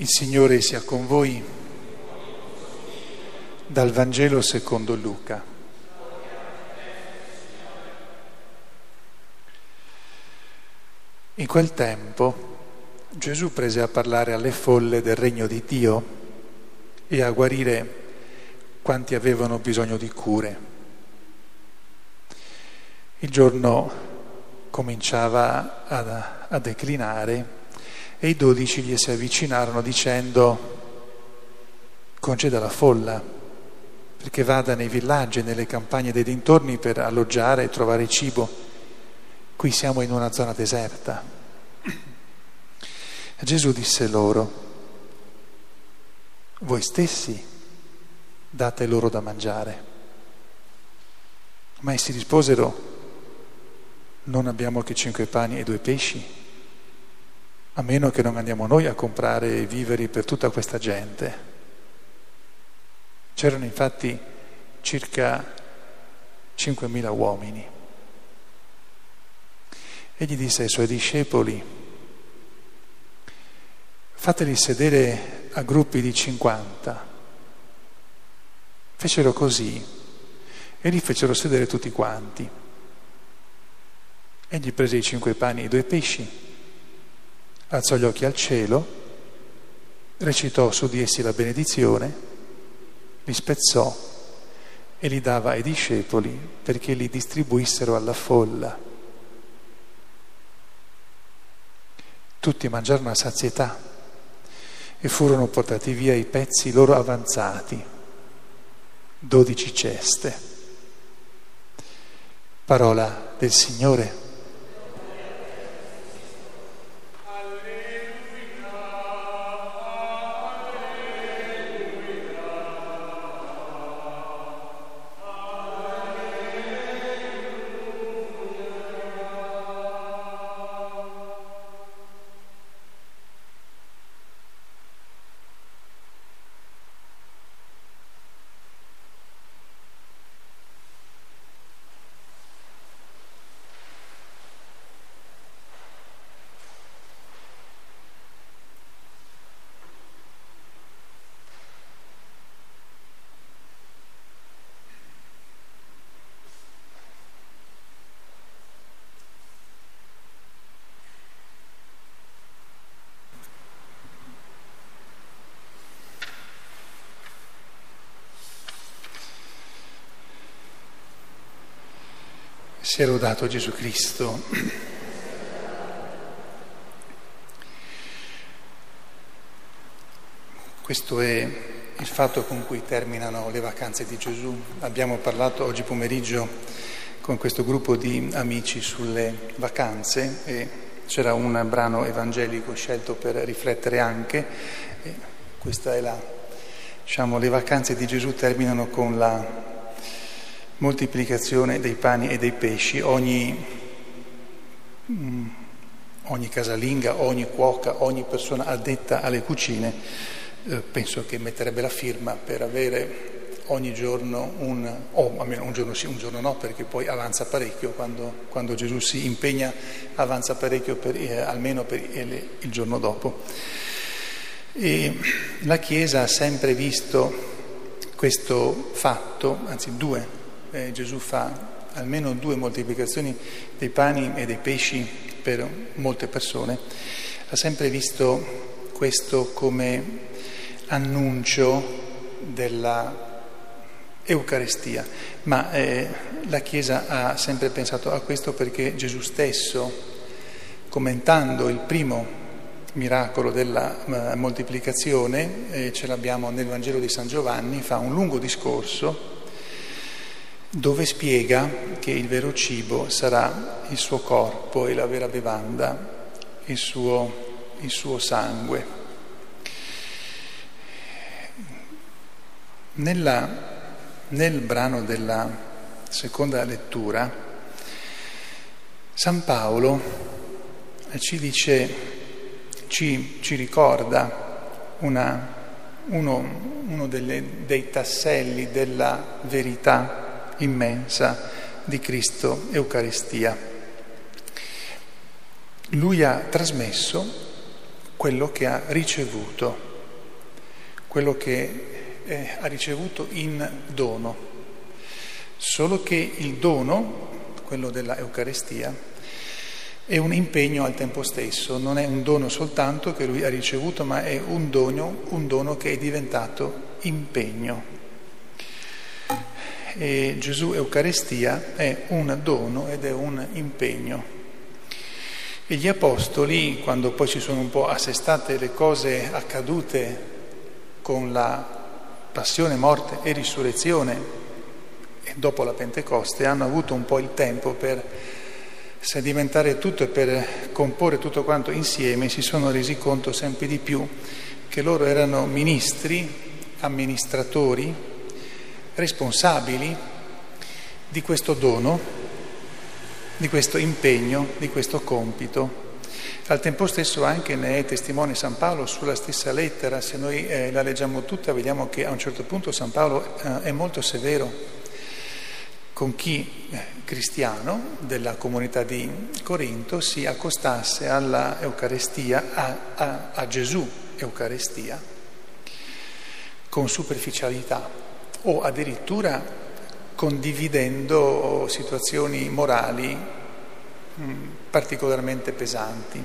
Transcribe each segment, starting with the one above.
Il Signore sia con voi dal Vangelo secondo Luca. In quel tempo Gesù prese a parlare alle folle del regno di Dio e a guarire quanti avevano bisogno di cure. Il giorno cominciava a, a declinare e i dodici gli si avvicinarono dicendo conceda la folla perché vada nei villaggi e nelle campagne dei dintorni per alloggiare e trovare cibo. Qui siamo in una zona deserta. Gesù disse loro, voi stessi date loro da mangiare. Ma essi risposero, non abbiamo che cinque pani e due pesci a meno che non andiamo noi a comprare viveri per tutta questa gente. C'erano infatti circa 5.000 uomini. Egli disse ai suoi discepoli, fateli sedere a gruppi di 50. Fecero così e li fecero sedere tutti quanti. Egli prese i cinque pani e i due pesci alzò gli occhi al cielo, recitò su di essi la benedizione, li spezzò e li dava ai discepoli perché li distribuissero alla folla. Tutti mangiarono a sazietà e furono portati via i pezzi loro avanzati, dodici ceste. Parola del Signore. Sia lodato Gesù Cristo. Questo è il fatto con cui terminano le vacanze di Gesù. Abbiamo parlato oggi pomeriggio con questo gruppo di amici sulle vacanze e c'era un brano evangelico scelto per riflettere anche. Questa è la, diciamo, le vacanze di Gesù terminano con la moltiplicazione dei pani e dei pesci, ogni, mm, ogni casalinga, ogni cuoca, ogni persona addetta alle cucine, eh, penso che metterebbe la firma per avere ogni giorno un, o almeno un giorno sì, un giorno no, perché poi avanza parecchio, quando, quando Gesù si impegna avanza parecchio per, eh, almeno per il, il giorno dopo. E la Chiesa ha sempre visto questo fatto, anzi due eh, Gesù fa almeno due moltiplicazioni dei pani e dei pesci per molte persone, ha sempre visto questo come annuncio della Eucaristia, ma eh, la Chiesa ha sempre pensato a questo perché Gesù stesso, commentando il primo miracolo della uh, moltiplicazione, eh, ce l'abbiamo nel Vangelo di San Giovanni, fa un lungo discorso dove spiega che il vero cibo sarà il suo corpo e la vera bevanda, il suo, il suo sangue. Nella, nel brano della seconda lettura, San Paolo ci dice, ci, ci ricorda una, uno, uno delle, dei tasselli della verità immensa di Cristo Eucaristia. Lui ha trasmesso quello che ha ricevuto. quello che eh, ha ricevuto in dono. Solo che il dono, quello della Eucaristia, è un impegno al tempo stesso, non è un dono soltanto che lui ha ricevuto, ma è un dono, un dono che è diventato impegno. E Gesù Eucaristia è un dono ed è un impegno. E gli apostoli, quando poi si sono un po' assestate le cose accadute con la passione, morte e risurrezione e dopo la Pentecoste, hanno avuto un po' il tempo per sedimentare tutto e per comporre tutto quanto insieme, si sono resi conto sempre di più che loro erano ministri, amministratori, responsabili di questo dono, di questo impegno, di questo compito. Al tempo stesso anche ne è testimone San Paolo sulla stessa lettera, se noi eh, la leggiamo tutta vediamo che a un certo punto San Paolo eh, è molto severo con chi eh, cristiano della comunità di Corinto si accostasse alla Eucaristia, a, a, a Gesù Eucaristia, con superficialità o addirittura condividendo situazioni morali mm, particolarmente pesanti.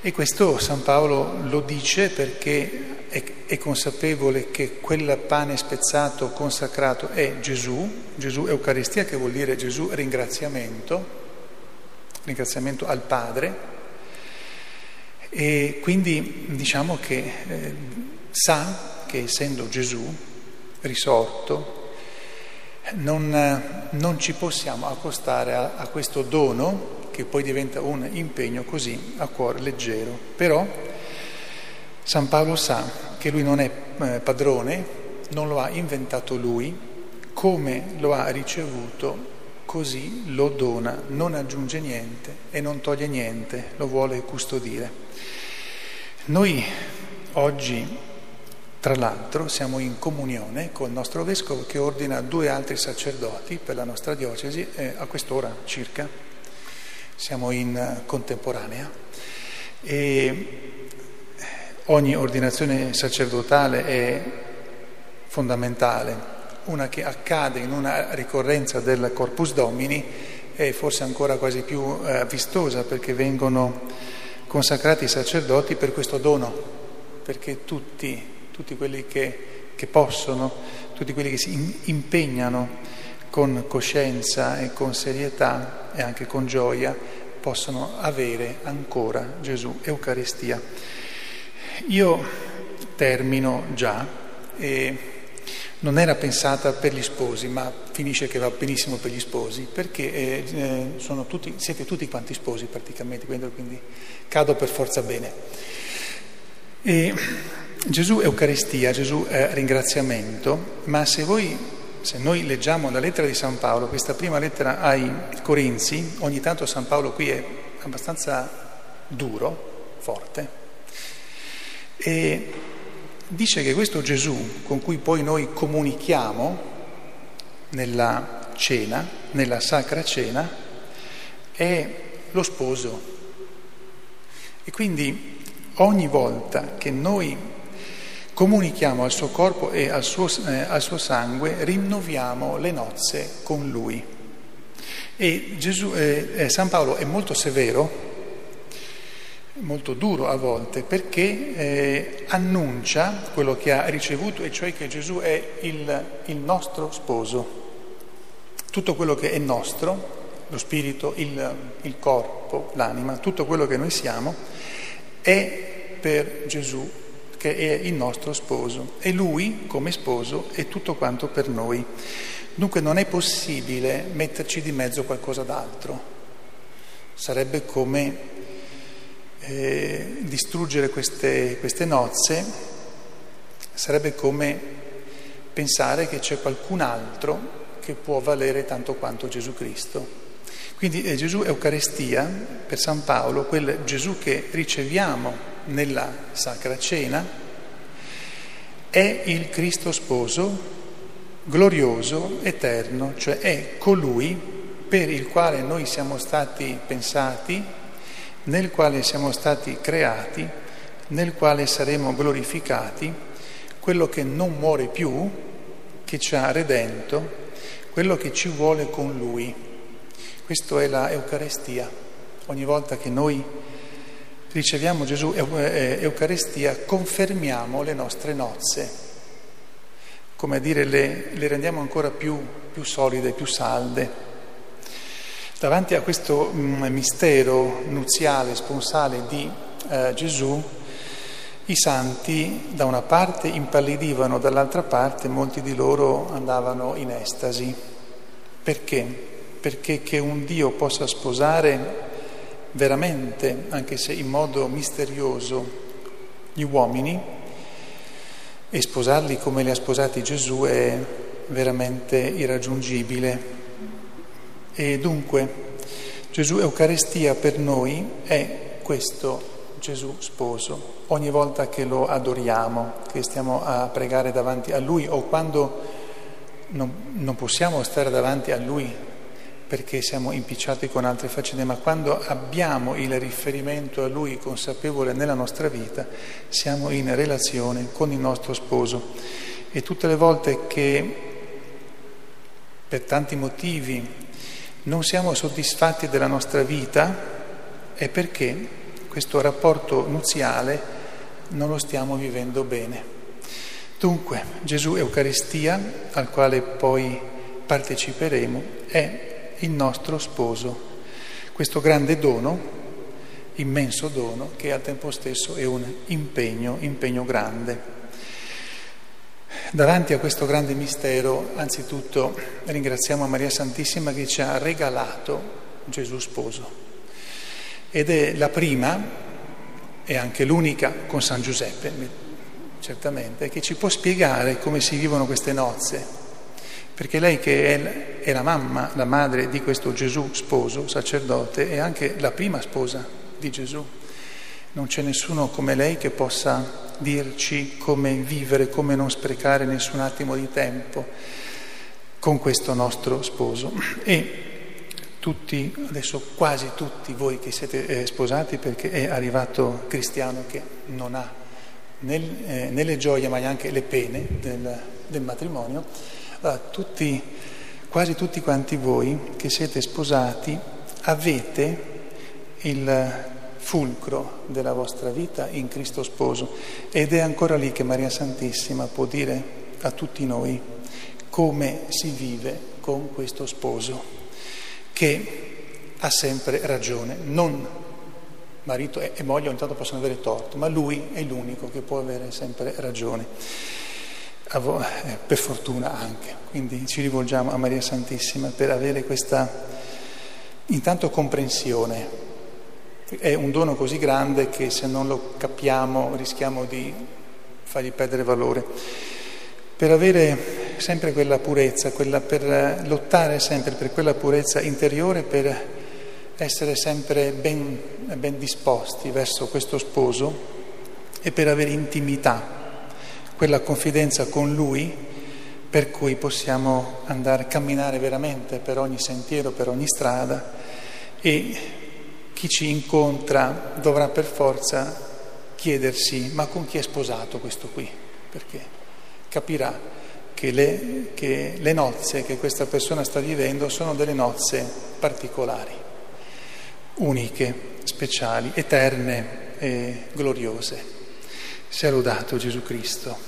E questo San Paolo lo dice perché è, è, consapevole che quel pane spezzato, consacrato, è Gesù, Gesù Eucaristia, che vuol dire Gesù ringraziamento, ringraziamento al Padre. E quindi diciamo che eh, sa che essendo Gesù risorto, non, non ci possiamo accostare a, a questo dono che poi diventa un impegno così a cuore leggero. Però San Paolo sa che lui non è eh, padrone, non lo ha inventato lui, come lo ha ricevuto, così lo dona, non aggiunge niente e non toglie niente, lo vuole custodire. Noi oggi, tra l'altro, siamo in comunione con il nostro vescovo che ordina due altri sacerdoti per la nostra diocesi eh, a quest'ora circa siamo in contemporanea e ogni ordinazione sacerdotale è fondamentale. Una che accade in una ricorrenza del Corpus Domini è forse ancora quasi più eh, vistosa perché vengono consacrati i sacerdoti per questo dono, perché tutti, tutti quelli che, che possono, tutti quelli che si impegnano con coscienza e con serietà e anche con gioia possono avere ancora Gesù, Eucaristia. Io termino già non era pensata per gli sposi, ma finisce che va benissimo per gli sposi, perché eh, eh tutti, siete tutti quanti sposi praticamente, quindi cado per forza bene. E Gesù Eucaristia, Gesù è ringraziamento, ma se voi se noi leggiamo la lettera di San Paolo, questa prima lettera ai Corinzi, ogni tanto San Paolo qui è abbastanza duro, forte, e dice che questo Gesù con cui poi noi comunichiamo nella cena, nella sacra cena, è lo sposo. E quindi ogni volta che noi comunichiamo al suo corpo e al suo, eh, al suo sangue, rinnoviamo le nozze con lui. E Gesù, eh, eh, San Paolo è molto severo, molto duro a volte, perché eh, annuncia quello che ha ricevuto, e cioè che Gesù è il, il nostro sposo. Tutto quello che è nostro, lo spirito, il, il corpo, l'anima, tutto quello che noi siamo, è per Gesù che è il nostro sposo e lui come sposo è tutto quanto per noi. Dunque non è possibile metterci di mezzo qualcosa d'altro. Sarebbe come eh, distruggere queste, queste nozze, sarebbe come pensare che c'è qualcun altro che può valere tanto quanto Gesù Cristo. Quindi eh, Gesù Eucaristia, per San Paolo, quel Gesù che riceviamo nella Sacra Cena, è il Cristo sposo glorioso, eterno, cioè è colui per il quale noi siamo stati pensati, nel quale siamo stati creati, nel quale saremo glorificati, quello che non muore più, che ci ha redento, quello che ci vuole con Lui. Questo è la Eucaristia. Ogni volta che noi riceviamo Gesù eh, Eucaristia confermiamo le nostre nozze, come a dire le, le rendiamo ancora più, più, solide, più salde. Davanti a questo mm, mistero nuziale, sponsale di eh, Gesù, i santi da una parte impallidivano, dall'altra parte molti di loro andavano in estasi. Perché? Perché che un Dio possa sposare veramente, anche se in modo misterioso, gli uomini e sposarli come li ha sposati Gesù è veramente irraggiungibile. E dunque Gesù Eucaristia per noi è questo Gesù sposo. Ogni volta che lo adoriamo, che stiamo a pregare davanti a Lui o quando non, non possiamo stare davanti a Lui perché siamo impicciati con altre faccende, ma quando abbiamo il riferimento a Lui consapevole nella nostra vita, siamo in relazione con il nostro sposo. E tutte le volte che per tanti motivi non siamo soddisfatti della nostra vita, è perché questo rapporto nuziale non lo stiamo vivendo bene. Dunque Gesù Eucaristia, al quale poi parteciperemo, è il nostro sposo. Questo grande dono, immenso dono, che al tempo stesso è un impegno, impegno grande. Davanti a questo grande mistero, anzitutto ringraziamo Maria Santissima che ci ha regalato Gesù sposo ed è la prima e anche l'unica con San Giuseppe, certamente, che ci può spiegare come si vivono queste nozze, perché lei che è la mamma, la madre di questo Gesù sposo, sacerdote, è anche la prima sposa di Gesù. Non c'è nessuno come lei che possa dirci come vivere, come non sprecare nessun attimo di tempo con questo nostro sposo. E tutti, adesso quasi tutti voi che siete eh, sposati perché è arrivato cristiano che non ha nel, eh, né le gioie ma neanche le pene del, del matrimonio, allora, tutti, quasi tutti quanti voi che siete sposati avete il fulcro della vostra vita in Cristo sposo ed è ancora lì che Maria Santissima può dire a tutti noi come si vive con questo sposo che ha sempre ragione, non marito e moglie ogni tanto possono avere torto, ma lui è l'unico che può avere sempre ragione, per fortuna anche. Quindi ci rivolgiamo a Maria Santissima per avere questa intanto comprensione. È un dono così grande che se non lo capiamo rischiamo di fargli perdere valore per avere sempre quella purezza, quella, per lottare sempre per quella purezza interiore, per essere sempre ben, ben disposti verso questo sposo e per avere intimità, quella confidenza con lui per cui possiamo andare a camminare veramente per ogni sentiero, per ogni strada e chi ci incontra dovrà per forza chiedersi ma con chi è sposato questo qui? Perché? capirà che le, che le nozze che questa persona sta vivendo sono delle nozze particolari, uniche, speciali, eterne e gloriose. Sia lodato Gesù Cristo.